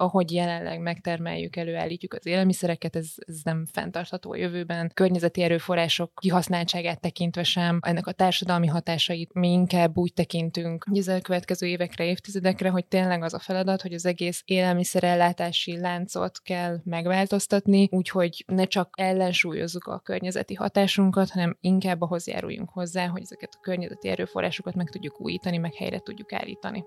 ahogy jelenleg megtermeljük, előállítjuk az élelmiszereket, ez, ez nem fenntartható a jövőben. Környezeti erőforrások kihasználtságát tekintve sem, ennek a társadalmi hatásait mi inkább úgy tekintünk hogy az elkövetkező évekre, évtizedekre, hogy tényleg az a feladat, hogy az egész élelmiszerellátási láncot kell megváltoztatni, úgyhogy ne csak ellensúlyozzuk a környezeti hatásunkat, hanem inkább ahhoz járuljunk hozzá, hogy ezeket a környezeti erőforrásokat meg tudjuk újítani, meg helyre tudjuk állítani.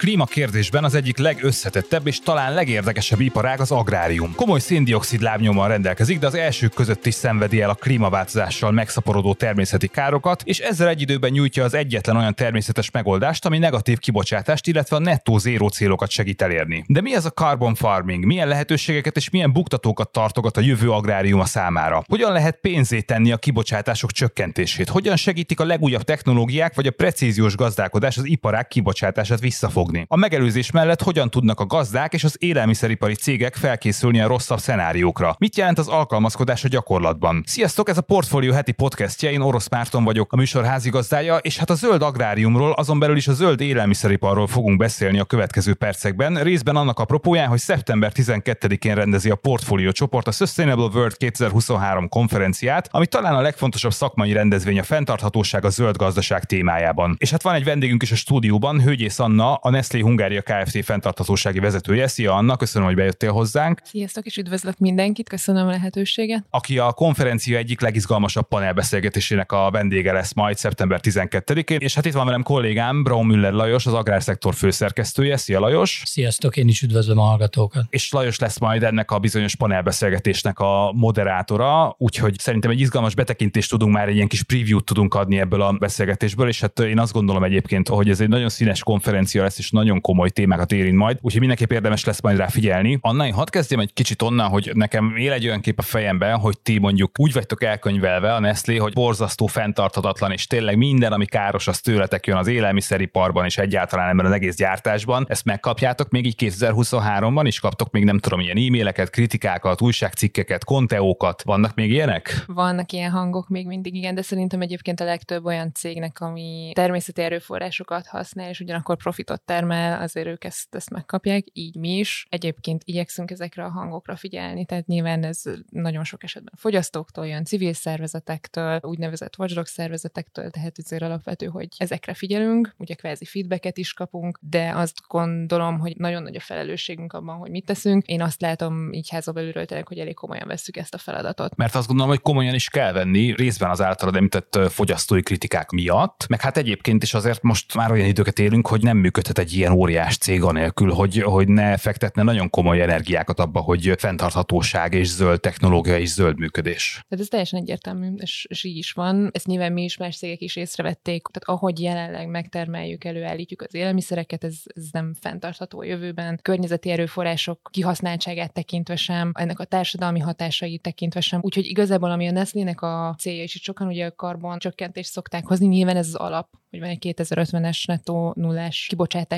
Klímakérdésben az egyik legösszetettebb és talán legérdekesebb iparág az agrárium. Komoly széndiokszid lábnyommal rendelkezik, de az elsők között is szenvedi el a klímaváltozással megszaporodó természeti károkat, és ezzel egy időben nyújtja az egyetlen olyan természetes megoldást, ami negatív kibocsátást, illetve a nettó zéró célokat segít elérni. De mi ez a carbon farming? Milyen lehetőségeket és milyen buktatókat tartogat a jövő agráriuma számára? Hogyan lehet pénzét tenni a kibocsátások csökkentését? Hogyan segítik a legújabb technológiák vagy a precíziós gazdálkodás az iparág kibocsátását visszafogni? Fogni. A megelőzés mellett hogyan tudnak a gazdák és az élelmiszeripari cégek felkészülni a rosszabb szenáriókra? Mit jelent az alkalmazkodás a gyakorlatban? Sziasztok, ez a Portfolio heti podcastja, én Orosz Márton vagyok, a műsor házigazdája, és hát a zöld agráriumról, azon belül is a zöld élelmiszeriparról fogunk beszélni a következő percekben, részben annak a propóján, hogy szeptember 12-én rendezi a Portfolio csoport a Sustainable World 2023 konferenciát, ami talán a legfontosabb szakmai rendezvény a fenntarthatóság a zöld gazdaság témájában. És hát van egy vendégünk is a stúdióban, Hőgyész Anna, a Nestlé Hungária Kft. fenntarthatósági vezetője. Szia Anna, köszönöm, hogy bejöttél hozzánk. Sziasztok, és üdvözlök mindenkit, köszönöm a lehetőséget. Aki a konferencia egyik legizgalmasabb panelbeszélgetésének a vendége lesz majd szeptember 12-én, és hát itt van velem kollégám, Braun Müller Lajos, az agrárszektor főszerkesztője. Szia Lajos! Sziasztok, én is üdvözlöm a hallgatókat. És Lajos lesz majd ennek a bizonyos panelbeszélgetésnek a moderátora, úgyhogy szerintem egy izgalmas betekintést tudunk már, egy ilyen kis preview-t tudunk adni ebből a beszélgetésből, és hát én azt gondolom egyébként, hogy ez egy nagyon színes konferencia lesz, és nagyon komoly témákat érint majd, úgyhogy mindenképp érdemes lesz majd rá figyelni. Anna, én hadd kezdjem egy kicsit onnan, hogy nekem él egy olyan kép a fejemben, hogy ti mondjuk úgy vagytok elkönyvelve a Nestlé, hogy borzasztó fenntarthatatlan, és tényleg minden, ami káros, az tőletek jön az élelmiszeriparban és egyáltalán ebben az egész gyártásban. Ezt megkapjátok még így 2023-ban is kaptok még nem tudom, ilyen e-maileket, kritikákat, újságcikkeket, konteókat. Vannak még ilyenek? Vannak ilyen hangok még mindig, igen, de szerintem egyébként a legtöbb olyan cégnek, ami természeti erőforrásokat használ, és ugyanakkor profitot termel, azért ők ezt, ezt megkapják, így mi is. Egyébként igyekszünk ezekre a hangokra figyelni, tehát nyilván ez nagyon sok esetben fogyasztóktól jön, civil szervezetektől, úgynevezett watchdog szervezetektől, tehát azért alapvető, hogy ezekre figyelünk, ugye kvázi feedbacket is kapunk, de azt gondolom, hogy nagyon nagy a felelősségünk abban, hogy mit teszünk. Én azt látom így házba belülről tényleg, hogy elég komolyan vesszük ezt a feladatot. Mert azt gondolom, hogy komolyan is kell venni, részben az általad említett fogyasztói kritikák miatt, meg hát egyébként is azért most már olyan időket élünk, hogy nem működhet egy ilyen óriás cég anélkül, hogy, hogy ne fektetne nagyon komoly energiákat abba, hogy fenntarthatóság és zöld technológia és zöld működés. Tehát ez teljesen egyértelmű, és, és így is van. Ezt nyilván mi is más cégek is észrevették. Tehát ahogy jelenleg megtermeljük, előállítjuk az élelmiszereket, ez, ez nem fenntartható a jövőben. Környezeti erőforrások kihasználtságát tekintve sem, ennek a társadalmi hatásait tekintve sem. Úgyhogy igazából, ami a Nestlé-nek a célja, és itt sokan ugye a karbon csökkentést szokták hozni, nyilván ez az alap, hogy van egy 2050-es netto nullás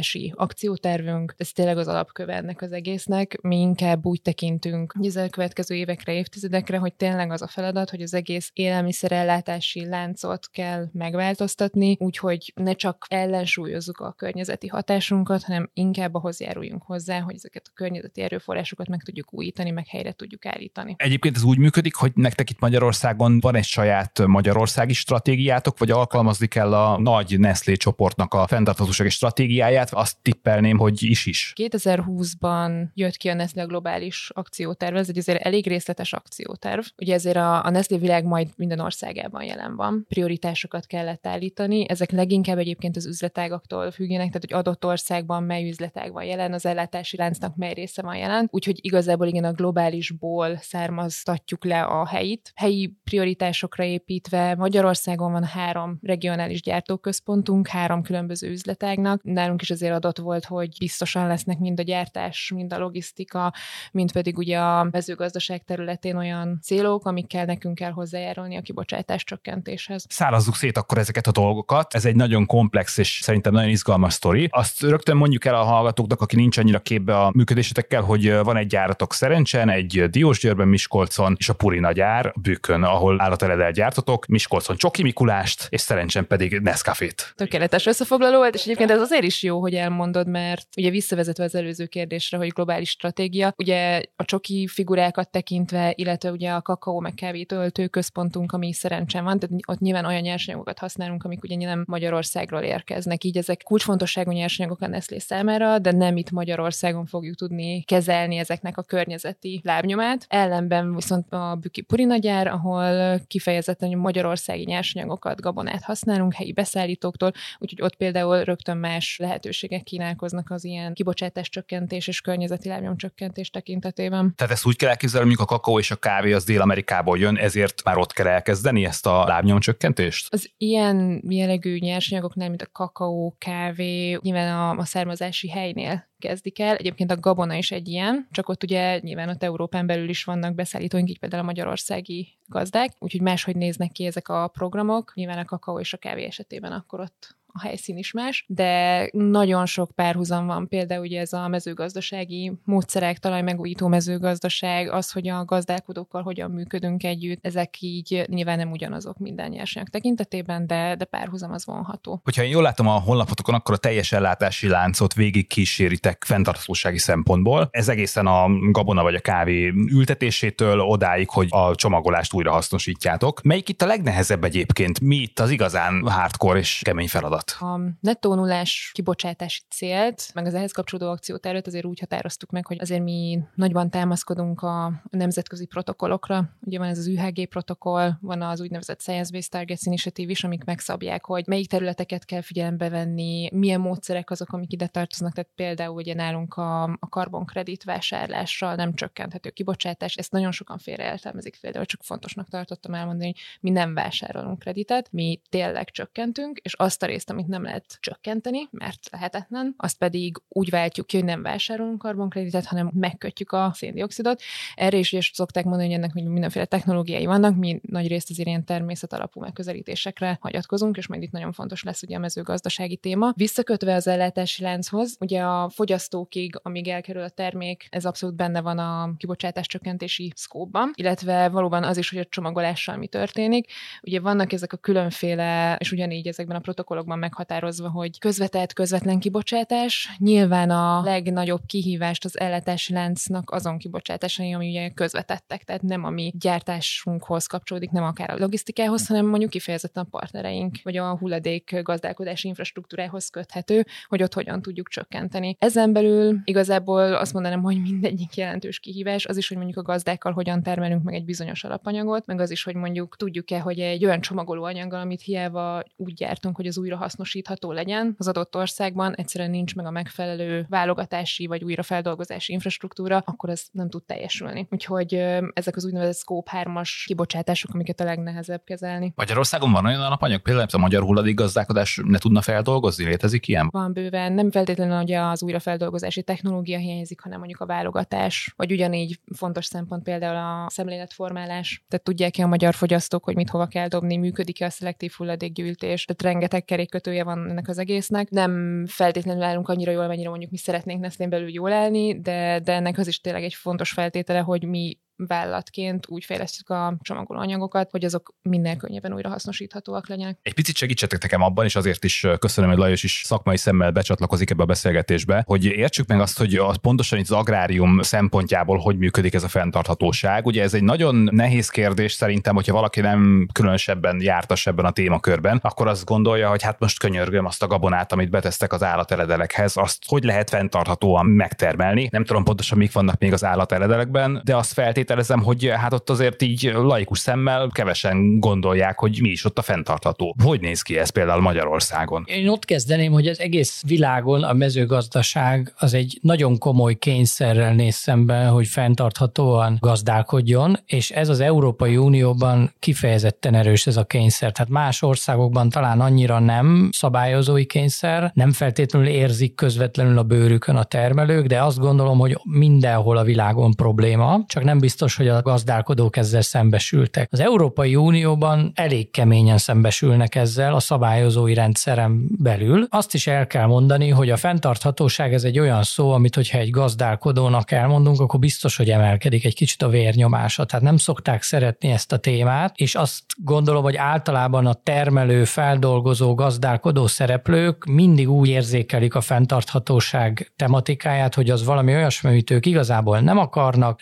kibocsátási akciótervünk, ez tényleg az alapköve ennek az egésznek. Mi inkább úgy tekintünk az elkövetkező évekre, évtizedekre, hogy tényleg az a feladat, hogy az egész élelmiszerellátási láncot kell megváltoztatni, úgyhogy ne csak ellensúlyozzuk a környezeti hatásunkat, hanem inkább ahhoz járuljunk hozzá, hogy ezeket a környezeti erőforrásokat meg tudjuk újítani, meg helyre tudjuk állítani. Egyébként ez úgy működik, hogy nektek itt Magyarországon van egy saját magyarországi stratégiátok, vagy alkalmazni kell a nagy Nestlé csoportnak a fenntarthatósági stratégiáját, azt tippelném, hogy is is. 2020-ban jött ki a Nestlé globális akcióterv, ez egy azért elég részletes akcióterv. Ugye ezért a, a Nestlé világ majd minden országában jelen van. Prioritásokat kellett állítani, ezek leginkább egyébként az üzletágaktól függenek, tehát hogy adott országban mely üzletág van jelen, az ellátási láncnak mely része van jelen. Úgyhogy igazából igen, a globálisból származtatjuk le a helyit. Helyi prioritásokra építve Magyarországon van három regionális gyártók központunk három különböző üzletágnak. Nálunk is azért adott volt, hogy biztosan lesznek mind a gyártás, mind a logisztika, mind pedig ugye a mezőgazdaság területén olyan célok, amikkel nekünk kell hozzájárulni a kibocsátás csökkentéshez. Szárazzuk szét akkor ezeket a dolgokat. Ez egy nagyon komplex és szerintem nagyon izgalmas sztori. Azt rögtön mondjuk el a hallgatóknak, aki nincs annyira képbe a működésetekkel, hogy van egy gyáratok Szerencsen, egy Diósgyőrben, Miskolcon és a Purina gyár Bükön, ahol állateledel gyártatok, Miskolcon Csoki Mikulást, és Szerencsen pedig Nescafét. Tökéletes összefoglaló volt, és egyébként ez azért is jó, hogy elmondod, mert ugye visszavezetve az előző kérdésre, hogy globális stratégia, ugye a csoki figurákat tekintve, illetve ugye a kakaó meg kávé töltő központunk, ami szerencsen van, tehát ott nyilván olyan nyersanyagokat használunk, amik ugye nem Magyarországról érkeznek. Így ezek kulcsfontosságú nyersanyagok a Nestlé számára, de nem itt Magyarországon fogjuk tudni kezelni ezeknek a környezeti lábnyomát. Ellenben viszont a Büki Purina gyár, ahol kifejezetten magyarországi nyersanyagokat, gabonát használunk helyi beszállítóktól, úgyhogy ott például rögtön más lehetőségek kínálkoznak az ilyen kibocsátás csökkentés és környezeti lábnyom csökkentés tekintetében. Tehát ezt úgy kell elképzelni, hogy a kakaó és a kávé az Dél-Amerikából jön, ezért már ott kell elkezdeni ezt a lábnyomcsökkentést? Az ilyen jellegű nyersanyagoknál, mint a kakaó, kávé, nyilván a, a származási helynél kezdik el. Egyébként a gabona is egy ilyen, csak ott ugye nyilván ott Európán belül is vannak beszállítóink, így például a magyarországi gazdák, úgyhogy máshogy néznek ki ezek a programok. Nyilván a kakaó és a kávé esetében akkor ott a helyszín is más, de nagyon sok párhuzam van, például ugye ez a mezőgazdasági módszerek, talajmegújító mezőgazdaság, az, hogy a gazdálkodókkal hogyan működünk együtt, ezek így nyilván nem ugyanazok minden nyersanyag tekintetében, de, de párhuzam az vonható. Hogyha én jól látom a honlapotokon, akkor a teljes ellátási láncot végig kíséritek fenntarthatósági szempontból. Ez egészen a gabona vagy a kávé ültetésétől odáig, hogy a csomagolást újra hasznosítjátok. Melyik itt a legnehezebb egyébként? Mi itt az igazán hardcore és kemény feladat? A nettó kibocsátási célt, meg az ehhez kapcsolódó akciótervet azért úgy határoztuk meg, hogy azért mi nagyban támaszkodunk a nemzetközi protokollokra. Ugye van ez az UHG protokoll, van az úgynevezett Science-Based Targets Initiative is, amik megszabják, hogy melyik területeket kell figyelembe venni, milyen módszerek azok, amik ide tartoznak. Tehát például ugye nálunk a, a karbonkredit vásárlással nem csökkenthető kibocsátás. Ezt nagyon sokan félreértelmezik, például csak fontosnak tartottam elmondani, hogy mi nem vásárolunk kreditet, mi tényleg csökkentünk, és azt a részt, amit nem lehet csökkenteni, mert lehetetlen, azt pedig úgy váltjuk ki, hogy nem vásárolunk karbonkreditet, hanem megkötjük a széndiokszidot. Erre is is szokták mondani, hogy ennek mindenféle technológiái vannak, mi nagy részt az ilyen természet alapú megközelítésekre hagyatkozunk, és majd itt nagyon fontos lesz ugye a mezőgazdasági téma. Visszakötve az ellátási lánchoz, ugye a fogyasztókig, amíg elkerül a termék, ez abszolút benne van a kibocsátás csökkentési szkóban, illetve valóban az is, hogy a csomagolással mi történik. Ugye vannak ezek a különféle, és ugyanígy ezekben a protokollokban meghatározva, hogy közvetett, közvetlen kibocsátás. Nyilván a legnagyobb kihívást az ellátási láncnak azon kibocsátásai, ami ugye közvetettek, tehát nem a mi gyártásunkhoz kapcsolódik, nem akár a logisztikához, hanem mondjuk kifejezetten a partnereink, vagy a hulladék gazdálkodási infrastruktúrához köthető, hogy ott hogyan tudjuk csökkenteni. Ezen belül igazából azt mondanám, hogy mindegyik jelentős kihívás, az is, hogy mondjuk a gazdákkal hogyan termelünk meg egy bizonyos alapanyagot, meg az is, hogy mondjuk tudjuk-e, hogy egy olyan csomagolóanyaggal, amit hiába úgy gyártunk, hogy az újra hasznosítható legyen az adott országban, egyszerűen nincs meg a megfelelő válogatási vagy újrafeldolgozási infrastruktúra, akkor ez nem tud teljesülni. Úgyhogy ezek az úgynevezett Scope 3-as kibocsátások, amiket a legnehezebb kezelni. Magyarországon van olyan alapanyag, például a magyar hulladék gazdálkodás ne tudna feldolgozni, létezik ilyen? Van bőven, nem feltétlenül hogy az újrafeldolgozási technológia hiányzik, hanem mondjuk a válogatás, vagy ugyanígy fontos szempont például a szemléletformálás. Tehát tudják-e a magyar fogyasztók, hogy mit hova kell dobni, működik-e a szelektív hulladékgyűjtés, tehát rengeteg kerékkötője van ennek az egésznek. Nem feltétlenül állunk annyira jól, mennyire mondjuk mi szeretnénk Nestlén belül jól állni, de, de ennek az is tényleg egy fontos feltétele, hogy mi vállalatként úgy fejlesztjük a csomagolóanyagokat, hogy azok minél könnyebben újra hasznosíthatóak legyenek. Egy picit segítsetek nekem abban, és azért is köszönöm, hogy Lajos is szakmai szemmel becsatlakozik ebbe a beszélgetésbe, hogy értsük meg azt, hogy az pontosan itt az agrárium szempontjából hogy működik ez a fenntarthatóság. Ugye ez egy nagyon nehéz kérdés szerintem, hogyha valaki nem különösebben jártas ebben a témakörben, akkor azt gondolja, hogy hát most könyörgöm azt a gabonát, amit betesztek az állateledelekhez, azt hogy lehet fenntarthatóan megtermelni. Nem tudom pontosan mik vannak még az állateledelekben, de azt feltétlenül feltételezem, hogy hát ott azért így laikus szemmel kevesen gondolják, hogy mi is ott a fenntartható. Hogy néz ki ez például Magyarországon? Én ott kezdeném, hogy az egész világon a mezőgazdaság az egy nagyon komoly kényszerrel néz szembe, hogy fenntarthatóan gazdálkodjon, és ez az Európai Unióban kifejezetten erős ez a kényszer. Tehát más országokban talán annyira nem szabályozói kényszer, nem feltétlenül érzik közvetlenül a bőrükön a termelők, de azt gondolom, hogy mindenhol a világon probléma, csak nem biztos, hogy a gazdálkodók ezzel szembesültek. Az Európai Unióban elég keményen szembesülnek ezzel a szabályozói rendszeren belül. Azt is el kell mondani, hogy a fenntarthatóság ez egy olyan szó, amit hogyha egy gazdálkodónak elmondunk, akkor biztos, hogy emelkedik egy kicsit a vérnyomása. Tehát nem szokták szeretni ezt a témát, és azt gondolom, hogy általában a termelő, feldolgozó, gazdálkodó szereplők mindig úgy érzékelik a fenntarthatóság tematikáját, hogy az valami olyasmi, amit ők igazából nem akarnak,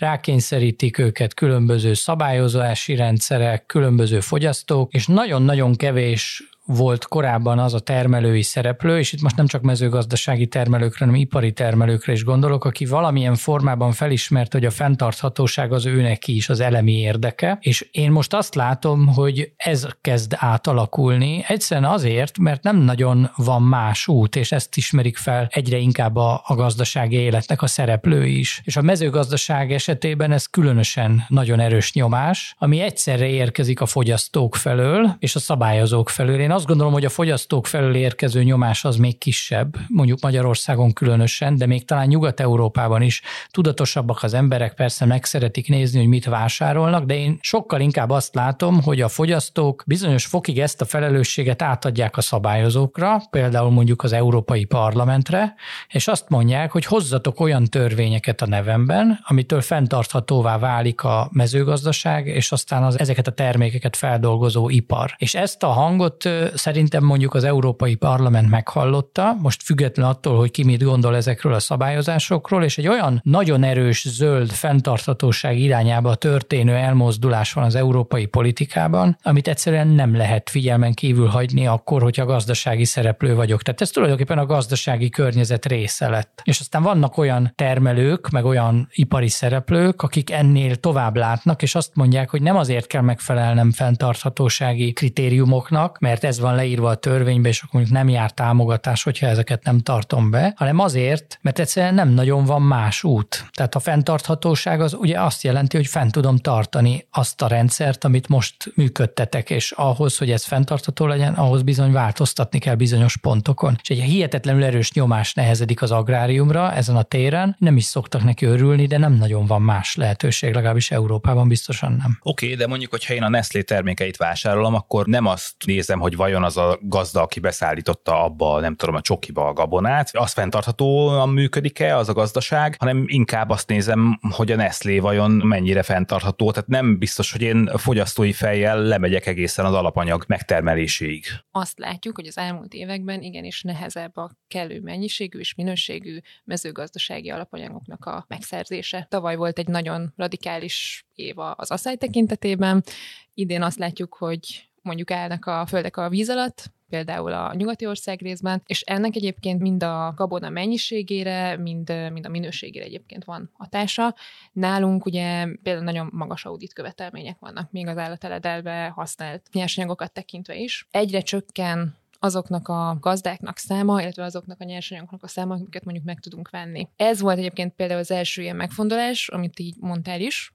rákényszerítik őket különböző szabályozási rendszerek, különböző fogyasztók, és nagyon-nagyon kevés volt korábban az a termelői szereplő, és itt most nem csak mezőgazdasági termelőkre, hanem ipari termelőkre is gondolok, aki valamilyen formában felismert, hogy a fenntarthatóság az őnek is az elemi érdeke, és én most azt látom, hogy ez kezd átalakulni, egyszerűen azért, mert nem nagyon van más út, és ezt ismerik fel egyre inkább a, a gazdasági életnek a szereplői is. És a mezőgazdaság esetében ez különösen nagyon erős nyomás, ami egyszerre érkezik a fogyasztók felől és a szabályozók felől. Én azt gondolom, hogy a fogyasztók felől érkező nyomás az még kisebb, mondjuk Magyarországon különösen, de még talán Nyugat-Európában is tudatosabbak az emberek, persze meg szeretik nézni, hogy mit vásárolnak, de én sokkal inkább azt látom, hogy a fogyasztók bizonyos fokig ezt a felelősséget átadják a szabályozókra, például mondjuk az Európai Parlamentre, és azt mondják, hogy hozzatok olyan törvényeket a nevemben, amitől fenntarthatóvá válik a mezőgazdaság, és aztán az, ezeket a termékeket feldolgozó ipar. És ezt a hangot szerintem mondjuk az Európai Parlament meghallotta, most független attól, hogy ki mit gondol ezekről a szabályozásokról, és egy olyan nagyon erős zöld fenntarthatóság irányába történő elmozdulás van az európai politikában, amit egyszerűen nem lehet figyelmen kívül hagyni akkor, hogyha gazdasági szereplő vagyok. Tehát ez tulajdonképpen a gazdasági környezet része lett. És aztán vannak olyan termelők, meg olyan ipari szereplők, akik ennél tovább látnak, és azt mondják, hogy nem azért kell megfelelnem fenntarthatósági kritériumoknak, mert ez van leírva a törvénybe, és akkor mondjuk nem jár támogatás, hogyha ezeket nem tartom be, hanem azért, mert egyszerűen nem nagyon van más út. Tehát a fenntarthatóság az ugye azt jelenti, hogy fent tudom tartani azt a rendszert, amit most működtetek, és ahhoz, hogy ez fenntartható legyen, ahhoz bizony változtatni kell bizonyos pontokon. És egy hihetetlenül erős nyomás nehezedik az agráriumra ezen a téren, nem is szoktak neki örülni, de nem nagyon van más lehetőség, legalábbis Európában biztosan nem. Oké, okay, de mondjuk, hogyha én a Nestlé termékeit vásárolom, akkor nem azt nézem, hogy vajon az a gazda, aki beszállította abba, nem tudom, a csokiba a gabonát, az fenntarthatóan működik-e az a gazdaság, hanem inkább azt nézem, hogy a Nestlé vajon mennyire fenntartható, tehát nem biztos, hogy én fogyasztói fejjel lemegyek egészen az alapanyag megtermeléséig. Azt látjuk, hogy az elmúlt években igenis nehezebb a kellő mennyiségű és minőségű mezőgazdasági alapanyagoknak a megszerzése. Tavaly volt egy nagyon radikális év az asszály tekintetében, idén azt látjuk, hogy mondjuk állnak a földek a víz alatt, például a nyugati ország részben, és ennek egyébként mind a gabona mennyiségére, mind, mind a minőségére egyébként van hatása. Nálunk ugye például nagyon magas audit követelmények vannak, még az állateledelve használt nyersanyagokat tekintve is. Egyre csökken azoknak a gazdáknak száma, illetve azoknak a nyersanyagoknak a száma, amiket mondjuk meg tudunk venni. Ez volt egyébként például az első ilyen megfontolás, amit így mondtál is,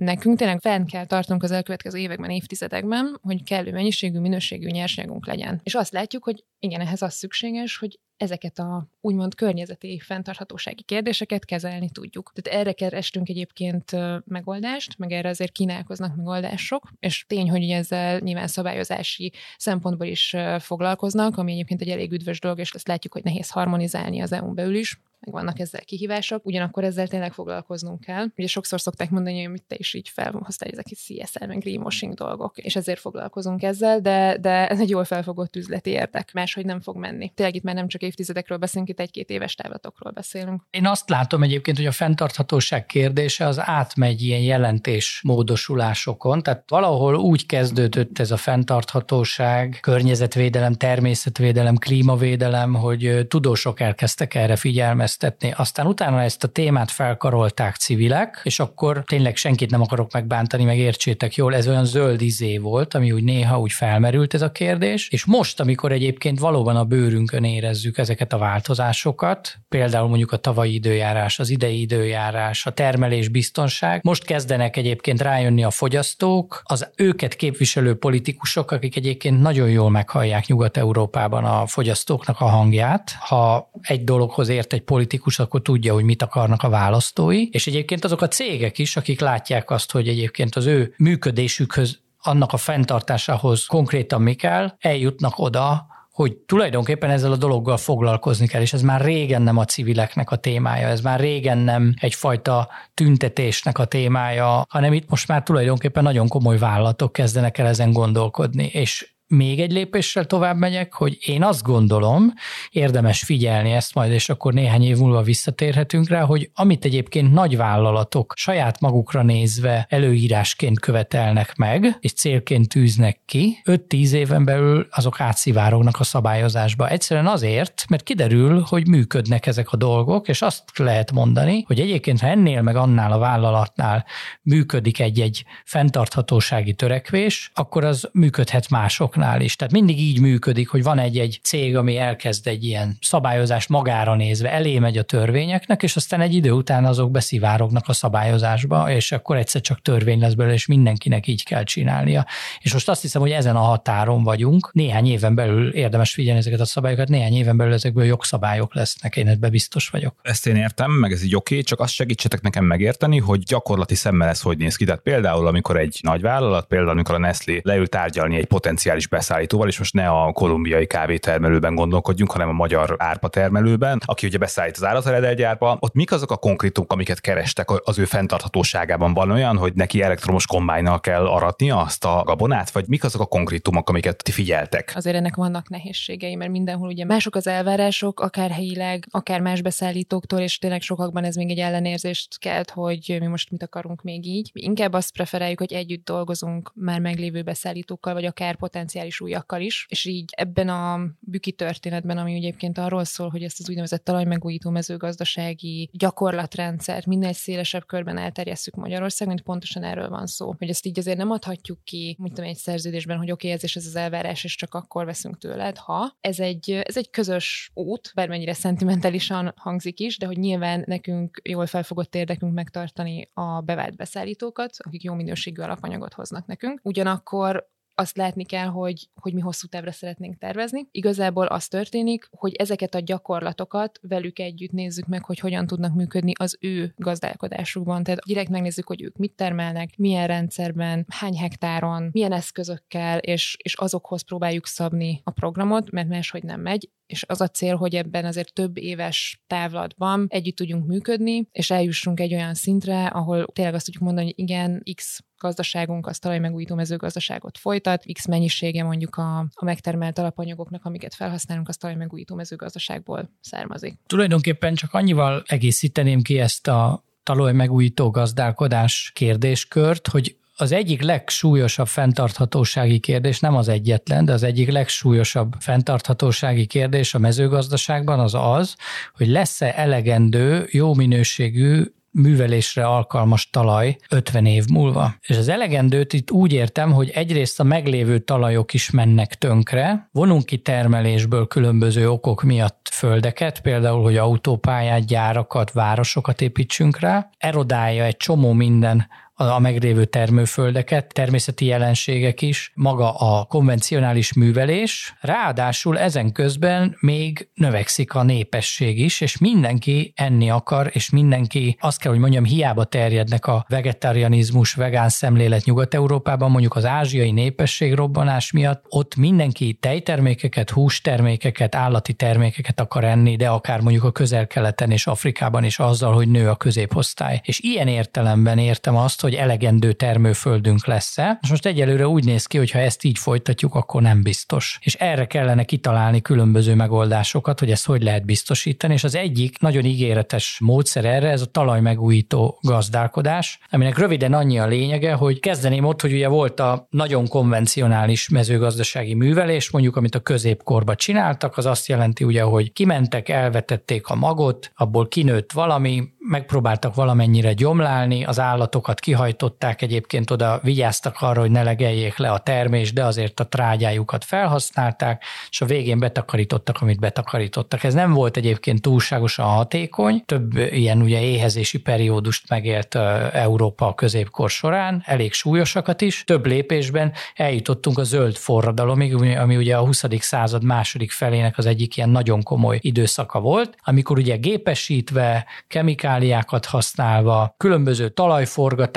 nekünk tényleg fenn kell tartunk az elkövetkező években, évtizedekben, hogy kellő mennyiségű, minőségű nyersanyagunk legyen. És azt látjuk, hogy igen, ehhez az szükséges, hogy ezeket a úgymond környezeti fenntarthatósági kérdéseket kezelni tudjuk. Tehát erre kerestünk egyébként megoldást, meg erre azért kínálkoznak megoldások, és tény, hogy ezzel nyilván szabályozási szempontból is foglalkoznak, ami egyébként egy elég üdvös dolog, és ezt látjuk, hogy nehéz harmonizálni az EU-n belül is, meg vannak ezzel kihívások, ugyanakkor ezzel tényleg foglalkoznunk kell. Ugye sokszor szokták mondani, hogy te is így felhoztál ezek egy CSL, meg greenwashing dolgok, és ezért foglalkozunk ezzel, de, de ez egy jól felfogott üzleti érdek, máshogy nem fog menni. Tényleg itt már nem csak évtizedekről beszélünk, itt egy-két éves távlatokról beszélünk. Én azt látom egyébként, hogy a fenntarthatóság kérdése az átmegy ilyen jelentés módosulásokon, tehát valahol úgy kezdődött ez a fenntarthatóság, környezetvédelem, természetvédelem, klímavédelem, hogy tudósok elkezdtek erre figyelmeztetni. Aztán utána ezt a témát felkarolták civilek, és akkor tényleg senkit nem akarok megbántani, meg értsétek jól, ez olyan zöld izé volt, ami úgy néha úgy felmerült ez a kérdés, és most, amikor egyébként valóban a bőrünkön érezzük ezeket a változásokat, például mondjuk a tavalyi időjárás, az idei időjárás, a termelés biztonság, most kezdenek egyébként rájönni a fogyasztók, az őket képviselő politikusok, akik egyébként nagyon jól meghallják Nyugat-Európában a fogyasztóknak a hangját. Ha egy dologhoz ért egy politikus, akkor tudja, hogy mit akarnak a választói, és egyébként azok a cégek is, akik látják azt, hogy egyébként az ő működésükhöz annak a fenntartásához konkrétan mi kell, eljutnak oda, hogy tulajdonképpen ezzel a dologgal foglalkozni kell, és ez már régen nem a civileknek a témája, ez már régen nem egyfajta tüntetésnek a témája, hanem itt most már tulajdonképpen nagyon komoly vállalatok kezdenek el ezen gondolkodni, és még egy lépéssel tovább megyek, hogy én azt gondolom, érdemes figyelni ezt majd, és akkor néhány év múlva visszatérhetünk rá, hogy amit egyébként nagy vállalatok saját magukra nézve előírásként követelnek meg, és célként tűznek ki, 5-10 éven belül azok átszivárognak a szabályozásba. Egyszerűen azért, mert kiderül, hogy működnek ezek a dolgok, és azt lehet mondani, hogy egyébként, ha ennél meg annál a vállalatnál működik egy-egy fenntarthatósági törekvés, akkor az működhet mások bankoknál is. Tehát mindig így működik, hogy van egy-egy cég, ami elkezd egy ilyen szabályozást magára nézve, elé megy a törvényeknek, és aztán egy idő után azok beszivárognak a szabályozásba, és akkor egyszer csak törvény lesz belőle, és mindenkinek így kell csinálnia. És most azt hiszem, hogy ezen a határon vagyunk. Néhány éven belül érdemes figyelni ezeket a szabályokat, néhány éven belül ezekből jogszabályok lesznek, én ebben biztos vagyok. Ezt én értem, meg ez így oké, okay, csak azt segítsetek nekem megérteni, hogy gyakorlati szemmel ez hogy néz ki. Tehát például, amikor egy nagy vállalat, például amikor a Nestlé leül tárgyalni egy potenciális beszállítóval, és most ne a kolumbiai kávétermelőben gondolkodjunk, hanem a magyar árpa termelőben, aki ugye beszállít az állateledegyárba. Ott mik azok a konkrétumok, amiket kerestek az ő fenntarthatóságában? Van olyan, hogy neki elektromos kombájnal kell aratnia azt a gabonát, vagy mik azok a konkrétumok, amiket ti figyeltek? Azért ennek vannak nehézségei, mert mindenhol ugye mások az elvárások, akár helyileg, akár más beszállítóktól, és tényleg sokakban ez még egy ellenérzést kelt, hogy mi most mit akarunk még így. Inkább azt preferáljuk, hogy együtt dolgozunk már meglévő beszállítókkal, vagy akár potenciális potenciális újakkal is, és így ebben a büki történetben, ami egyébként arról szól, hogy ezt az úgynevezett talajmegújító mezőgazdasági gyakorlatrendszert minél szélesebb körben elterjesszük Magyarországon, hogy pontosan erről van szó. Hogy ezt így azért nem adhatjuk ki, mint egy szerződésben, hogy oké, okay, ez és ez az elvárás, és csak akkor veszünk tőled, ha ez egy, ez egy közös út, bármennyire szentimentálisan hangzik is, de hogy nyilván nekünk jól felfogott érdekünk megtartani a bevált beszállítókat, akik jó minőségű alapanyagot hoznak nekünk. Ugyanakkor azt látni kell, hogy, hogy mi hosszú távra szeretnénk tervezni. Igazából az történik, hogy ezeket a gyakorlatokat velük együtt nézzük meg, hogy hogyan tudnak működni az ő gazdálkodásukban. Tehát direkt megnézzük, hogy ők mit termelnek, milyen rendszerben, hány hektáron, milyen eszközökkel, és, és azokhoz próbáljuk szabni a programot, mert máshogy nem megy és az a cél, hogy ebben azért több éves távlatban együtt tudjunk működni, és eljussunk egy olyan szintre, ahol tényleg azt tudjuk mondani, hogy igen, X gazdaságunk az talajmegújító mezőgazdaságot folytat, X mennyisége mondjuk a, a megtermelt alapanyagoknak, amiket felhasználunk, az talajmegújító mezőgazdaságból származik. Tulajdonképpen csak annyival egészíteném ki ezt a talajmegújító gazdálkodás kérdéskört, hogy az egyik legsúlyosabb fenntarthatósági kérdés, nem az egyetlen, de az egyik legsúlyosabb fenntarthatósági kérdés a mezőgazdaságban az az, hogy lesz-e elegendő, jó minőségű művelésre alkalmas talaj 50 év múlva. És az elegendőt itt úgy értem, hogy egyrészt a meglévő talajok is mennek tönkre, vonunk ki termelésből különböző okok miatt földeket, például, hogy autópályát, gyárakat, városokat építsünk rá, erodálja egy csomó minden a meglévő termőföldeket, természeti jelenségek is, maga a konvencionális művelés, ráadásul ezen közben még növekszik a népesség is, és mindenki enni akar, és mindenki, azt kell, hogy mondjam, hiába terjednek a vegetarianizmus, vegán szemlélet Nyugat-Európában, mondjuk az ázsiai népesség robbanás miatt, ott mindenki tejtermékeket, hústermékeket, állati termékeket akar enni, de akár mondjuk a közel-keleten és Afrikában is azzal, hogy nő a középosztály. És ilyen értelemben értem azt, hogy hogy elegendő termőföldünk lesz-e. És most egyelőre úgy néz ki, hogy ha ezt így folytatjuk, akkor nem biztos. És erre kellene kitalálni különböző megoldásokat, hogy ezt hogy lehet biztosítani, és az egyik nagyon ígéretes módszer erre, ez a talajmegújító gazdálkodás, aminek röviden annyi a lényege, hogy kezdeném ott, hogy ugye volt a nagyon konvencionális mezőgazdasági művelés, mondjuk amit a középkorban csináltak, az azt jelenti ugye, hogy kimentek, elvetették a magot, abból kinőtt valami, megpróbáltak valamennyire gyomlálni, az állatokat kihajtották, egyébként oda vigyáztak arra, hogy ne legeljék le a termés, de azért a trágyájukat felhasználták, és a végén betakarítottak, amit betakarítottak. Ez nem volt egyébként túlságosan hatékony, több ilyen ugye éhezési periódust megélt Európa a középkor során, elég súlyosakat is. Több lépésben eljutottunk a zöld forradalomig, ami ugye a 20. század második felének az egyik ilyen nagyon komoly időszaka volt, amikor ugye gépesítve, kemikáliákat használva, különböző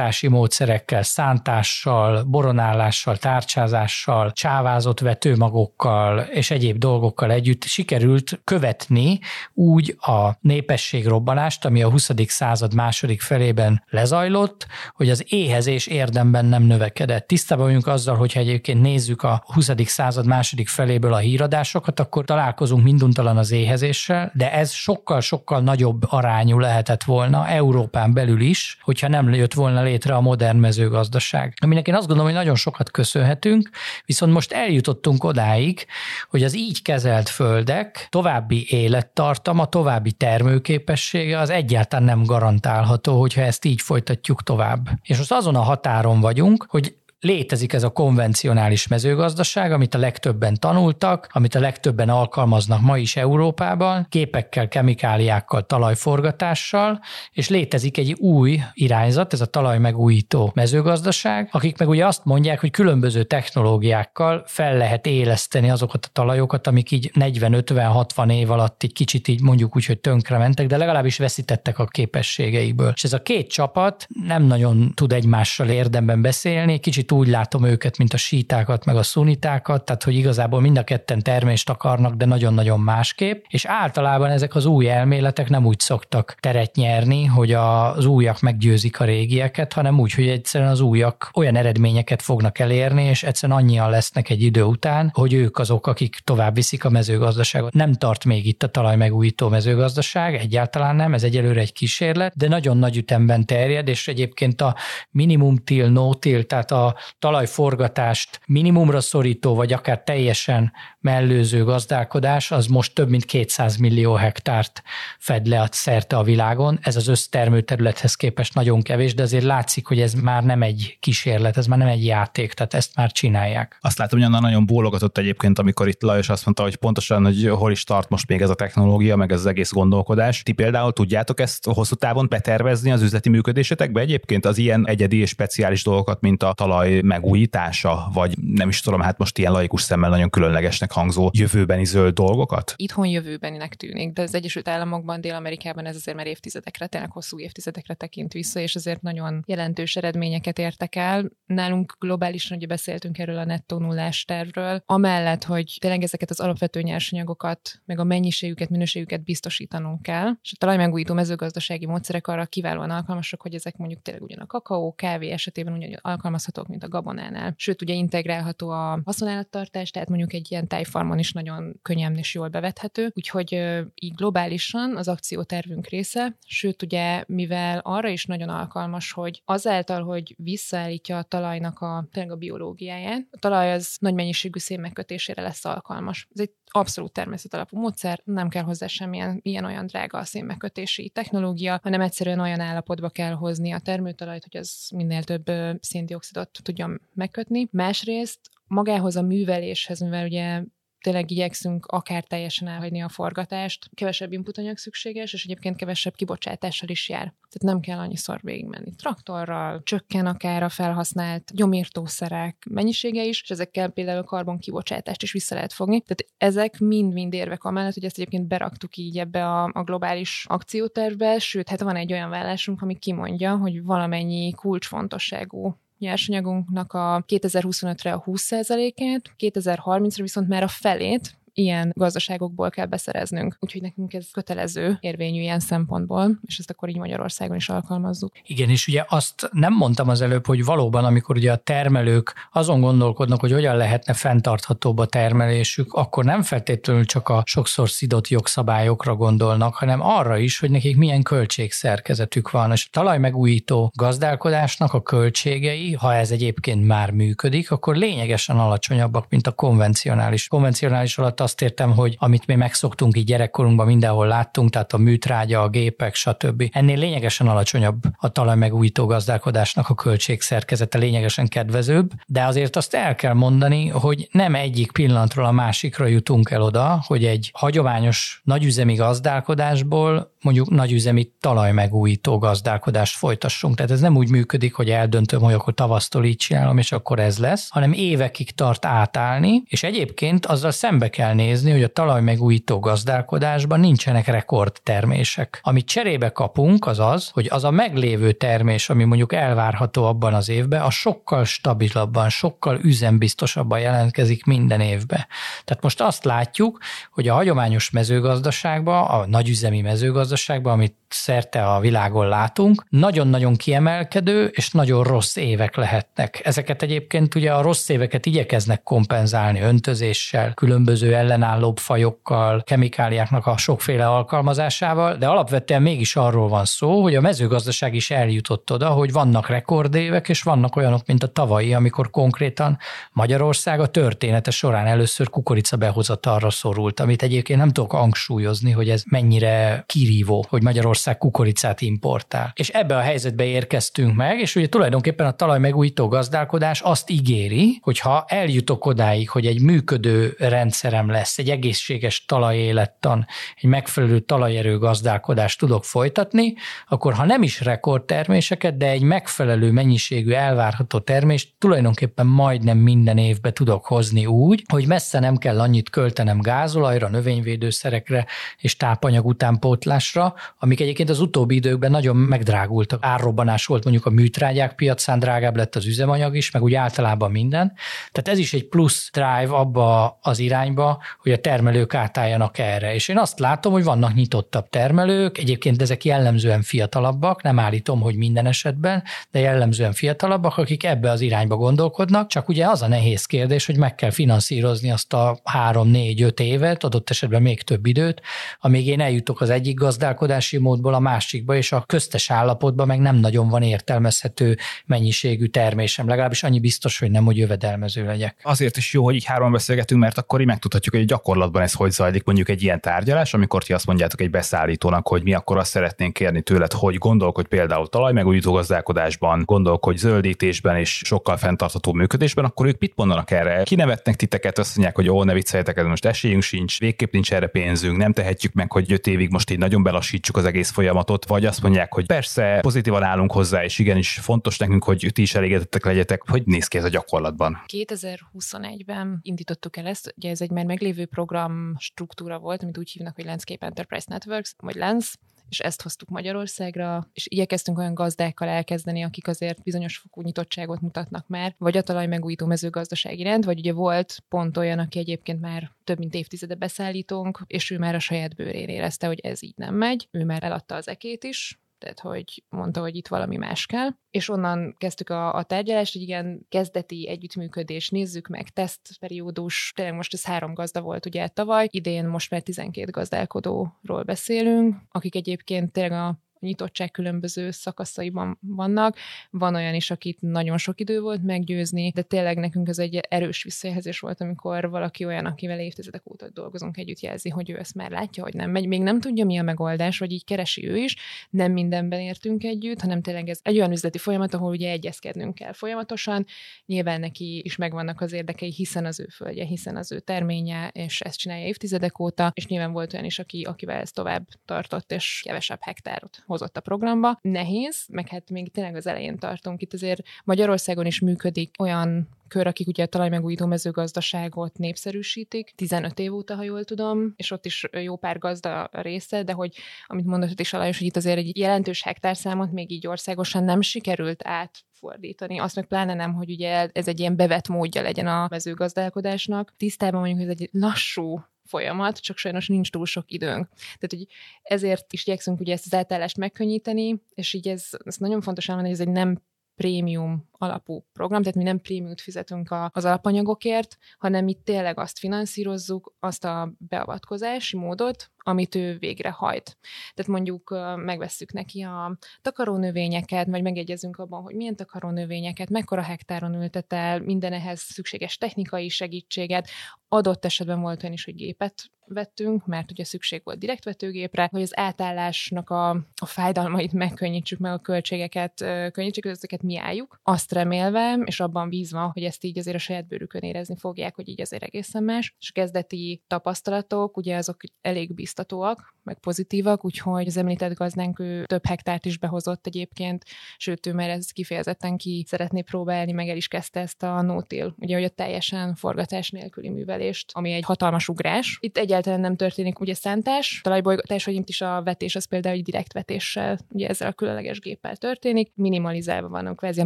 talajforgatási módszerekkel, szántással, boronálással, tárcsázással, csávázott vetőmagokkal és egyéb dolgokkal együtt sikerült követni úgy a népesség robbanást, ami a 20. század második felében lezajlott, hogy az éhezés érdemben nem növekedett. Tisztában vagyunk azzal, hogyha egyébként nézzük a 20. század második feléből a híradásokat, akkor találkozunk minduntalan az éhezéssel, de ez sokkal-sokkal nagyobb arányú lehetett volna Európán belül is, hogyha nem jött volna létre a modern mezőgazdaság. Aminek én azt gondolom, hogy nagyon sokat köszönhetünk, viszont most eljutottunk odáig, hogy az így kezelt földek további élettartama, további termőképessége az egyáltalán nem garantálható, hogyha ezt így folytatjuk tovább. És most azon a határon vagyunk, hogy létezik ez a konvencionális mezőgazdaság, amit a legtöbben tanultak, amit a legtöbben alkalmaznak ma is Európában, képekkel, kemikáliákkal, talajforgatással, és létezik egy új irányzat, ez a talajmegújító mezőgazdaság, akik meg ugye azt mondják, hogy különböző technológiákkal fel lehet éleszteni azokat a talajokat, amik így 40-50-60 év alatt egy kicsit így mondjuk úgy, hogy tönkrementek, de legalábbis veszítettek a képességeikből. És ez a két csapat nem nagyon tud egymással érdemben beszélni, kicsit úgy látom őket, mint a sítákat, meg a szunitákat, tehát hogy igazából mind a ketten termést akarnak, de nagyon-nagyon másképp, és általában ezek az új elméletek nem úgy szoktak teret nyerni, hogy az újak meggyőzik a régieket, hanem úgy, hogy egyszerűen az újak olyan eredményeket fognak elérni, és egyszerűen annyian lesznek egy idő után, hogy ők azok, akik tovább viszik a mezőgazdaságot. Nem tart még itt a talaj megújító mezőgazdaság, egyáltalán nem, ez egyelőre egy kísérlet, de nagyon nagy ütemben terjed, és egyébként a minimum till, no till, tehát a talajforgatást minimumra szorító, vagy akár teljesen mellőző gazdálkodás, az most több mint 200 millió hektárt fed le a szerte a világon. Ez az össztermőterülethez képest nagyon kevés, de azért látszik, hogy ez már nem egy kísérlet, ez már nem egy játék, tehát ezt már csinálják. Azt látom, hogy Anna nagyon bólogatott egyébként, amikor itt Lajos azt mondta, hogy pontosan, hogy hol is tart most még ez a technológia, meg ez az egész gondolkodás. Ti például tudjátok ezt hosszú távon betervezni az üzleti működésetekbe egyébként az ilyen egyedi és speciális dolgokat, mint a talaj megújítása, vagy nem is tudom, hát most ilyen laikus szemmel nagyon különlegesnek hangzó jövőbeni zöld dolgokat? Itthon jövőbeninek tűnik, de az Egyesült Államokban, Dél-Amerikában ez azért már évtizedekre, tényleg hosszú évtizedekre tekint vissza, és azért nagyon jelentős eredményeket értek el. Nálunk globálisan ugye beszéltünk erről a nettó nullás tervről, amellett, hogy tényleg ezeket az alapvető nyersanyagokat, meg a mennyiségüket, minőségüket biztosítanunk kell, és a talajmegújító mezőgazdasági módszerek arra kiválóan alkalmasak, hogy ezek mondjuk tényleg ugyan a kakaó, kávé esetében ugyanúgy alkalmazhatók, mint a gabonánál. Sőt, ugye integrálható a haszonállattartás, tehát mondjuk egy ilyen tájfarmon is nagyon könnyen és jól bevethető. Úgyhogy így globálisan az akciótervünk része, sőt, ugye, mivel arra is nagyon alkalmas, hogy azáltal, hogy visszaállítja a talajnak a, a biológiáját, a talaj az nagy mennyiségű szénmegkötésére lesz alkalmas. Ez egy abszolút természetalapú módszer, nem kell hozzá semmilyen ilyen-olyan drága a szénmegkötési technológia, hanem egyszerűen olyan állapotba kell hozni a termőtalajt, hogy az minél több széndiokszidot tudjon megkötni. Másrészt magához a műveléshez, mivel ugye tényleg igyekszünk akár teljesen elhagyni a forgatást, kevesebb inputanyag szükséges, és egyébként kevesebb kibocsátással is jár. Tehát nem kell annyiszor végigmenni traktorral, csökken akár a felhasznált gyomírtószerek mennyisége is, és ezekkel például a karbon kibocsátást is vissza lehet fogni. Tehát ezek mind-mind érvek amellett, hogy ezt egyébként beraktuk így ebbe a, a globális akciótervbe, sőt, hát van egy olyan vállásunk, ami kimondja, hogy valamennyi kulcsfontosságú nyersanyagunknak a 2025-re a 20%-át, 2030-ra viszont már a felét, ilyen gazdaságokból kell beszereznünk. Úgyhogy nekünk ez kötelező érvényű ilyen szempontból, és ezt akkor így Magyarországon is alkalmazzuk. Igen, és ugye azt nem mondtam az előbb, hogy valóban, amikor ugye a termelők azon gondolkodnak, hogy hogyan lehetne fenntarthatóbb a termelésük, akkor nem feltétlenül csak a sokszor szidott jogszabályokra gondolnak, hanem arra is, hogy nekik milyen költségszerkezetük van. És a talajmegújító gazdálkodásnak a költségei, ha ez egyébként már működik, akkor lényegesen alacsonyabbak, mint a konvencionális. Konvencionális alatt azt értem, hogy amit mi megszoktunk így gyerekkorunkban mindenhol láttunk, tehát a műtrágya, a gépek, stb. Ennél lényegesen alacsonyabb a talajmegújító gazdálkodásnak a költségszerkezete, lényegesen kedvezőbb, de azért azt el kell mondani, hogy nem egyik pillanatról a másikra jutunk el oda, hogy egy hagyományos nagyüzemi gazdálkodásból mondjuk nagyüzemi talajmegújító gazdálkodást folytassunk. Tehát ez nem úgy működik, hogy eldöntöm, hogy akkor tavasztól így csinálom, és akkor ez lesz, hanem évekig tart átállni, és egyébként azzal szembe kell nézni, hogy a talajmegújító gazdálkodásban nincsenek rekordtermések. Amit cserébe kapunk, az az, hogy az a meglévő termés, ami mondjuk elvárható abban az évben, a sokkal stabilabban, sokkal üzembiztosabban jelentkezik minden évben. Tehát most azt látjuk, hogy a hagyományos mezőgazdaságban, a nagyüzemi mezőgazdaságban, amit szerte a világon látunk, nagyon-nagyon kiemelkedő és nagyon rossz évek lehetnek. Ezeket egyébként ugye a rossz éveket igyekeznek kompenzálni öntözéssel, különböző ellenállóbb fajokkal, kemikáliáknak a sokféle alkalmazásával, de alapvetően mégis arról van szó, hogy a mezőgazdaság is eljutott oda, hogy vannak rekordévek, és vannak olyanok, mint a tavalyi, amikor konkrétan Magyarország a története során először kukorica behozatalra szorult, amit egyébként nem tudok hangsúlyozni, hogy ez mennyire kirívó, hogy Magyarország kukoricát importál. És ebbe a helyzetbe érkeztünk meg, és ugye tulajdonképpen a talaj megújító gazdálkodás azt ígéri, hogy ha eljutok odáig, hogy egy működő rendszerem lesz, egy egészséges talajélettan, egy megfelelő talajerő gazdálkodást tudok folytatni, akkor ha nem is rekordterméseket, de egy megfelelő mennyiségű elvárható termést tulajdonképpen majdnem minden évbe tudok hozni úgy, hogy messze nem kell annyit költenem gázolajra, növényvédőszerekre és tápanyag utánpótlásra, amik egy egyébként az utóbbi időkben nagyon megdrágultak. Árrobbanás volt mondjuk a műtrágyák piacán, drágább lett az üzemanyag is, meg úgy általában minden. Tehát ez is egy plusz drive abba az irányba, hogy a termelők átálljanak erre. És én azt látom, hogy vannak nyitottabb termelők, egyébként ezek jellemzően fiatalabbak, nem állítom, hogy minden esetben, de jellemzően fiatalabbak, akik ebbe az irányba gondolkodnak, csak ugye az a nehéz kérdés, hogy meg kell finanszírozni azt a három, négy, öt évet, adott esetben még több időt, amíg én eljutok az egyik gazdálkodási mód állapotból a másikba, és a köztes állapotban meg nem nagyon van értelmezhető mennyiségű termésem. Legalábbis annyi biztos, hogy nem, hogy jövedelmező legyek. Azért is jó, hogy így három beszélgetünk, mert akkor így megtudhatjuk, hogy gyakorlatban ez hogy zajlik, mondjuk egy ilyen tárgyalás, amikor ti azt mondjátok egy beszállítónak, hogy mi akkor azt szeretnénk kérni tőled, hogy gondolkodj például talajmegújító gazdálkodásban, gondolkodj zöldítésben és sokkal fenntartható működésben, akkor ők mit mondanak erre? Kinevetnek titeket, azt mondják, hogy ó, ne vicceljetek, ez most esélyünk sincs, végképp nincs erre pénzünk, nem tehetjük meg, hogy öt évig most így nagyon belassítsuk az egész folyamatot, vagy azt mondják, hogy persze pozitívan állunk hozzá, és igenis fontos nekünk, hogy ti is elégedettek legyetek. Hogy néz ki ez a gyakorlatban? 2021-ben indítottuk el ezt, ugye ez egy már meglévő program struktúra volt, amit úgy hívnak, hogy Landscape Enterprise Networks, vagy Lens, és ezt hoztuk Magyarországra, és igyekeztünk olyan gazdákkal elkezdeni, akik azért bizonyos fokú nyitottságot mutatnak már, vagy a talaj megújító mezőgazdaság iránt, vagy ugye volt pont olyan, aki egyébként már több mint évtizede beszállítónk, és ő már a saját bőrén érezte, hogy ez így nem megy. Ő már eladta az ekét is, tehát hogy mondta, hogy itt valami más kell. És onnan kezdtük a, a tárgyalást, hogy igen, kezdeti együttműködés, nézzük meg, tesztperiódus, tényleg most ez három gazda volt ugye tavaly, idén most már 12 gazdálkodóról beszélünk, akik egyébként tényleg a nyitottság különböző szakaszaiban vannak. Van olyan is, akit nagyon sok idő volt meggyőzni, de tényleg nekünk ez egy erős visszajelzés volt, amikor valaki olyan, akivel évtizedek óta dolgozunk együtt, jelzi, hogy ő ezt már látja, hogy nem megy. Még nem tudja, mi a megoldás, vagy így keresi ő is. Nem mindenben értünk együtt, hanem tényleg ez egy olyan üzleti folyamat, ahol ugye egyezkednünk kell folyamatosan. Nyilván neki is megvannak az érdekei, hiszen az ő földje, hiszen az ő terménye, és ezt csinálja évtizedek óta, és nyilván volt olyan is, aki, akivel ez tovább tartott, és kevesebb hektárot hozott a programba. Nehéz, meg hát még tényleg az elején tartunk. Itt azért Magyarországon is működik olyan kör, akik ugye a talajmegújító mezőgazdaságot népszerűsítik, 15 év óta, ha jól tudom, és ott is jó pár gazda része, de hogy amit mondott is Alajos, hogy itt azért egy jelentős hektárszámot még így országosan nem sikerült át fordítani. Azt meg pláne nem, hogy ugye ez egy ilyen bevett módja legyen a mezőgazdálkodásnak. Tisztában mondjuk, hogy ez egy lassú folyamat, csak sajnos nincs túl sok időnk. Tehát, hogy ezért is igyekszünk ugye ezt az átállást megkönnyíteni, és így ez, ez nagyon fontos elmondani, hogy ez egy nem prémium alapú program, tehát mi nem prémiumot fizetünk a, az alapanyagokért, hanem mi tényleg azt finanszírozzuk, azt a beavatkozási módot, amit ő végrehajt. Tehát mondjuk megvesszük neki a takarónövényeket, vagy megegyezünk abban, hogy milyen takarónövényeket, mekkora hektáron ültet el, minden ehhez szükséges technikai segítséget. Adott esetben volt olyan is, hogy gépet vettünk, mert ugye szükség volt direktvetőgépre, hogy az átállásnak a, a fájdalmait megkönnyítsük, meg a költségeket könnyítsük, ezeket mi álljuk. Azt remélve, és abban bízva, hogy ezt így azért a saját bőrükön érezni fogják, hogy így azért egészen más. És kezdeti tapasztalatok, ugye azok elég biztatóak, meg pozitívak, úgyhogy az említett gazdánk ő több hektárt is behozott egyébként, sőt ő már ez kifejezetten ki szeretné próbálni, meg el is kezdte ezt a nótil, ugye, hogy a teljesen forgatás nélküli művelést, ami egy hatalmas ugrás. Itt egyáltalán nem történik ugye szántás, talajbolygatás, hogy itt is a vetés az például egy direkt vetéssel, ugye ezzel a különleges géppel történik, minimalizálva van a kvázi a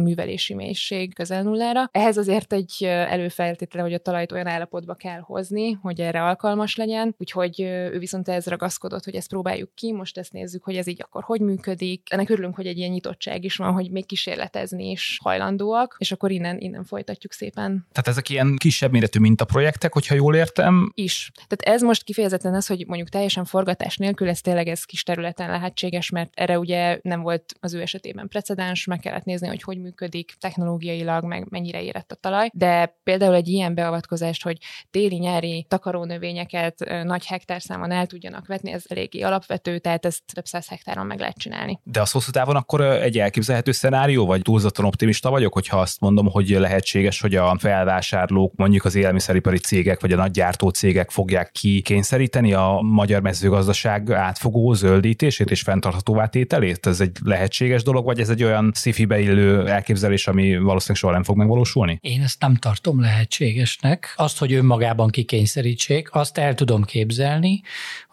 művelési mélység közel nullára. Ehhez azért egy előfeltétele, hogy a talajt olyan állapotba kell hozni, hogy erre alkalmas legyen, úgyhogy ő viszont ez ragaszkodott, hogy ezt próbáljuk ki, most ezt nézzük, hogy ez így akkor hogy működik. Ennek örülünk, hogy egy ilyen nyitottság is van, hogy még kísérletezni is hajlandóak, és akkor innen, innen folytatjuk szépen. Tehát ezek ilyen kisebb méretű mintaprojektek, hogyha jól értem? Is. Tehát ez most kifejezetten az, hogy mondjuk teljesen forgatás nélkül, ez tényleg ez kis területen lehetséges, mert erre ugye nem volt az ő esetében precedens, meg kellett nézni, hogy hogy működik technológiailag, meg mennyire érett a talaj. De például egy ilyen beavatkozást, hogy téli-nyári takarónövényeket nagy hektárszámon el tudjanak vetni, ez eléggé alapvető, tehát ezt több száz hektáron meg lehet csinálni. De az hosszú távon akkor egy elképzelhető szenárió, vagy túlzottan optimista vagyok, hogyha azt mondom, hogy lehetséges, hogy a felvásárlók, mondjuk az élelmiszeripari cégek, vagy a nagy gyártó cégek fogják kikényszeríteni a magyar mezőgazdaság átfogó zöldítését és fenntarthatóvá tételét? Ez egy lehetséges dolog, vagy ez egy olyan sci beillő elképzelés, ami valószínűleg soha nem fog megvalósulni? Én ezt nem tartom lehetségesnek. Azt, hogy önmagában kikényszerítsék, azt el tudom képzelni,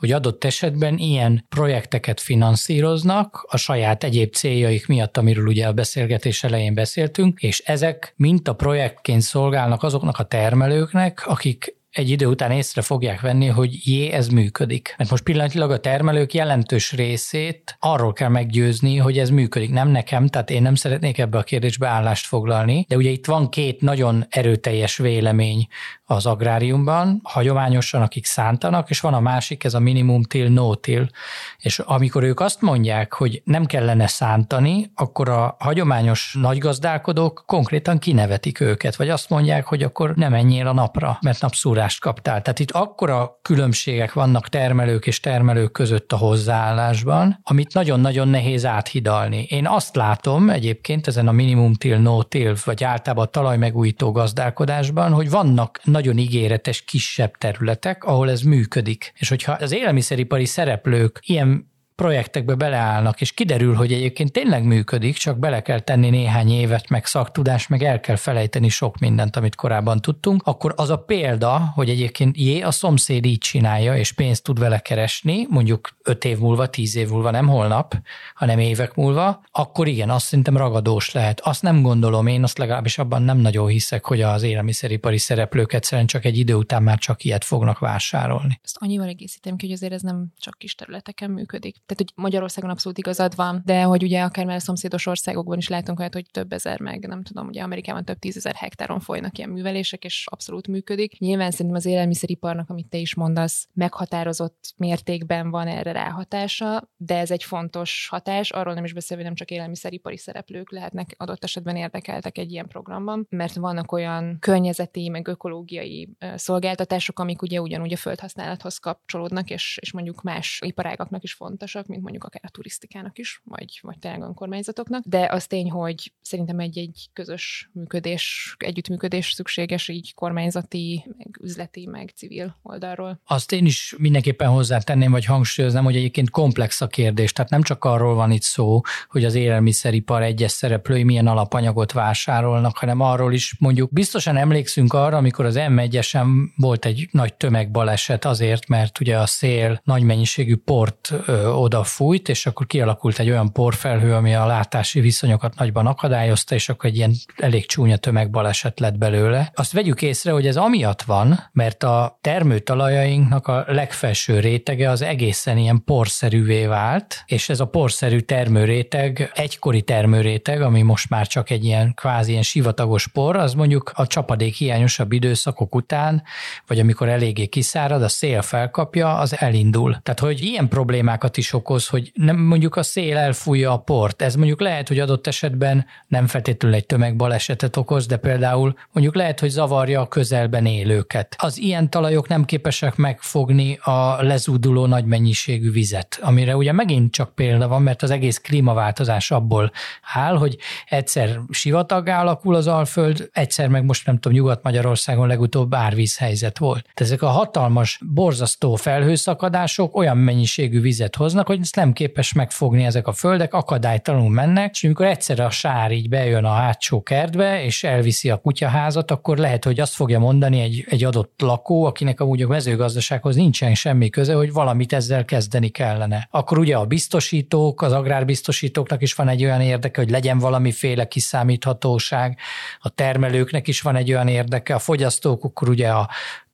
hogy adott esetben ilyen projekteket finanszíroznak a saját egyéb céljaik miatt, amiről ugye a beszélgetés elején beszéltünk, és ezek mint a projektként szolgálnak azoknak a termelőknek, akik egy idő után észre fogják venni, hogy jé, ez működik. Mert most pillanatilag a termelők jelentős részét arról kell meggyőzni, hogy ez működik. Nem nekem, tehát én nem szeretnék ebbe a kérdésbe állást foglalni, de ugye itt van két nagyon erőteljes vélemény az agráriumban, hagyományosan, akik szántanak, és van a másik, ez a minimum till, no till. És amikor ők azt mondják, hogy nem kellene szántani, akkor a hagyományos nagygazdálkodók konkrétan kinevetik őket, vagy azt mondják, hogy akkor nem menjél a napra, mert napszúrást kaptál. Tehát itt akkora különbségek vannak termelők és termelők között a hozzáállásban, amit nagyon-nagyon nehéz áthidalni. Én azt látom egyébként ezen a minimum till, no till, vagy általában a talajmegújító gazdálkodásban, hogy vannak nagyon ígéretes kisebb területek, ahol ez működik. És hogyha az élelmiszeripari szereplők ilyen projektekbe beleállnak, és kiderül, hogy egyébként tényleg működik, csak bele kell tenni néhány évet, meg szaktudás, meg el kell felejteni sok mindent, amit korábban tudtunk, akkor az a példa, hogy egyébként jé, a szomszéd így csinálja, és pénzt tud vele keresni, mondjuk öt év múlva, tíz év múlva, nem holnap, hanem évek múlva, akkor igen, azt szerintem ragadós lehet. Azt nem gondolom, én azt legalábbis abban nem nagyon hiszek, hogy az élelmiszeripari szereplők egyszerűen csak egy idő után már csak ilyet fognak vásárolni. Ezt annyival egészítem ki, hogy azért ez nem csak kis területeken működik tehát hogy Magyarországon abszolút igazad van, de hogy ugye akár már a szomszédos országokban is látunk olyat, hogy több ezer meg, nem tudom, ugye Amerikában több tízezer hektáron folynak ilyen művelések, és abszolút működik. Nyilván szerintem az élelmiszeriparnak, amit te is mondasz, meghatározott mértékben van erre ráhatása, de ez egy fontos hatás, arról nem is beszélve, hogy nem csak élelmiszeripari szereplők lehetnek adott esetben érdekeltek egy ilyen programban, mert vannak olyan környezeti, meg ökológiai szolgáltatások, amik ugye ugyanúgy a földhasználathoz kapcsolódnak, és, és mondjuk más iparágaknak is fontos fontosak, mint mondjuk akár a turisztikának is, vagy, vagy tényleg önkormányzatoknak, de az tény, hogy szerintem egy-egy közös működés, együttműködés szükséges így kormányzati, meg üzleti, meg civil oldalról. Azt én is mindenképpen hozzátenném, vagy hangsúlyoznám, hogy egyébként komplex a kérdés, tehát nem csak arról van itt szó, hogy az élelmiszeripar egyes szereplői milyen alapanyagot vásárolnak, hanem arról is mondjuk biztosan emlékszünk arra, amikor az M1-esen volt egy nagy tömegbaleset azért, mert ugye a szél nagy mennyiségű port ö, oda fújt, és akkor kialakult egy olyan porfelhő, ami a látási viszonyokat nagyban akadályozta, és akkor egy ilyen elég csúnya tömegbaleset lett belőle. Azt vegyük észre, hogy ez amiatt van, mert a termőtalajainknak a legfelső rétege az egészen ilyen porszerűvé vált, és ez a porszerű termőréteg, egykori termőréteg, ami most már csak egy ilyen kvázi ilyen sivatagos por, az mondjuk a csapadék hiányosabb időszakok után, vagy amikor eléggé kiszárad, a szél felkapja, az elindul. Tehát, hogy ilyen problémákat is okoz, hogy nem mondjuk a szél elfújja a port. Ez mondjuk lehet, hogy adott esetben nem feltétlenül egy tömegbalesetet okoz, de például mondjuk lehet, hogy zavarja a közelben élőket. Az ilyen talajok nem képesek megfogni a lezúduló nagy mennyiségű vizet, amire ugye megint csak példa van, mert az egész klímaváltozás abból áll, hogy egyszer sivatag alakul az Alföld, egyszer meg most nem tudom, Nyugat-Magyarországon legutóbb árvízhelyzet volt. Tehát ezek a hatalmas, borzasztó felhőszakadások olyan mennyiségű vizet hoznak, hogy ezt nem képes megfogni ezek a földek, akadálytalanul mennek, és amikor egyszerre a sár így bejön a hátsó kertbe, és elviszi a kutyaházat, akkor lehet, hogy azt fogja mondani egy, egy adott lakó, akinek amúgy a mezőgazdasághoz nincsen semmi köze, hogy valamit ezzel kezdeni kellene. Akkor ugye a biztosítók, az agrárbiztosítóknak is van egy olyan érdeke, hogy legyen valamiféle kiszámíthatóság, a termelőknek is van egy olyan érdeke, a fogyasztók akkor ugye a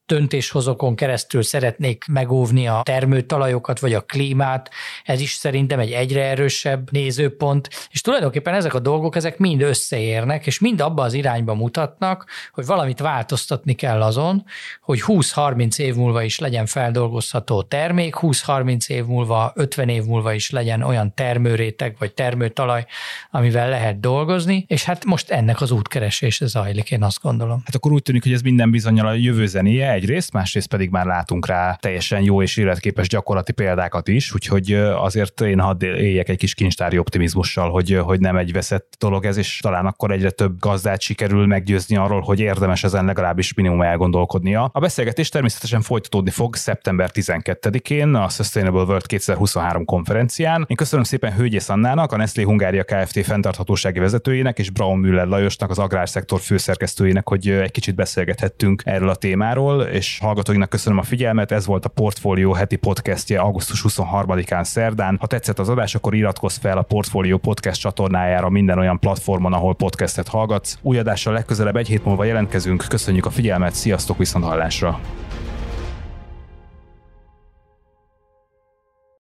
döntéshozókon keresztül szeretnék megóvni a termőtalajokat vagy a klímát, ez is szerintem egy egyre erősebb nézőpont, és tulajdonképpen ezek a dolgok, ezek mind összeérnek, és mind abba az irányba mutatnak, hogy valamit változtatni kell azon, hogy 20-30 év múlva is legyen feldolgozható termék, 20-30 év múlva, 50 év múlva is legyen olyan termőréteg vagy termőtalaj, amivel lehet dolgozni, és hát most ennek az útkeresése zajlik, én azt gondolom. Hát akkor úgy tűnik, hogy ez minden bizonyal a jövő zenéje, egyrészt, másrészt pedig már látunk rá teljesen jó és életképes gyakorlati példákat is, úgyhogy azért én hadd éljek egy kis kincstári optimizmussal, hogy, hogy nem egy veszett dolog ez, és talán akkor egyre több gazdát sikerül meggyőzni arról, hogy érdemes ezen legalábbis minimum elgondolkodnia. A beszélgetés természetesen folytatódni fog szeptember 12-én a Sustainable World 2023 konferencián. Én köszönöm szépen Hölgyész Annának, a Nestlé Hungária Kft. fenntarthatósági vezetőjének és Braun Müller Lajosnak, az agrárszektor főszerkesztőjének, hogy egy kicsit beszélgethettünk erről a témáról, és hallgatóinknak köszönöm a figyelmet. Ez volt a Portfolio heti podcastje augusztus 23-án szerdán. Ha tetszett az adás, akkor iratkozz fel a Portfolio podcast csatornájára minden olyan platformon, ahol podcastet hallgatsz. Új adással legközelebb egy hét múlva jelentkezünk. Köszönjük a figyelmet, sziasztok viszont hallásra!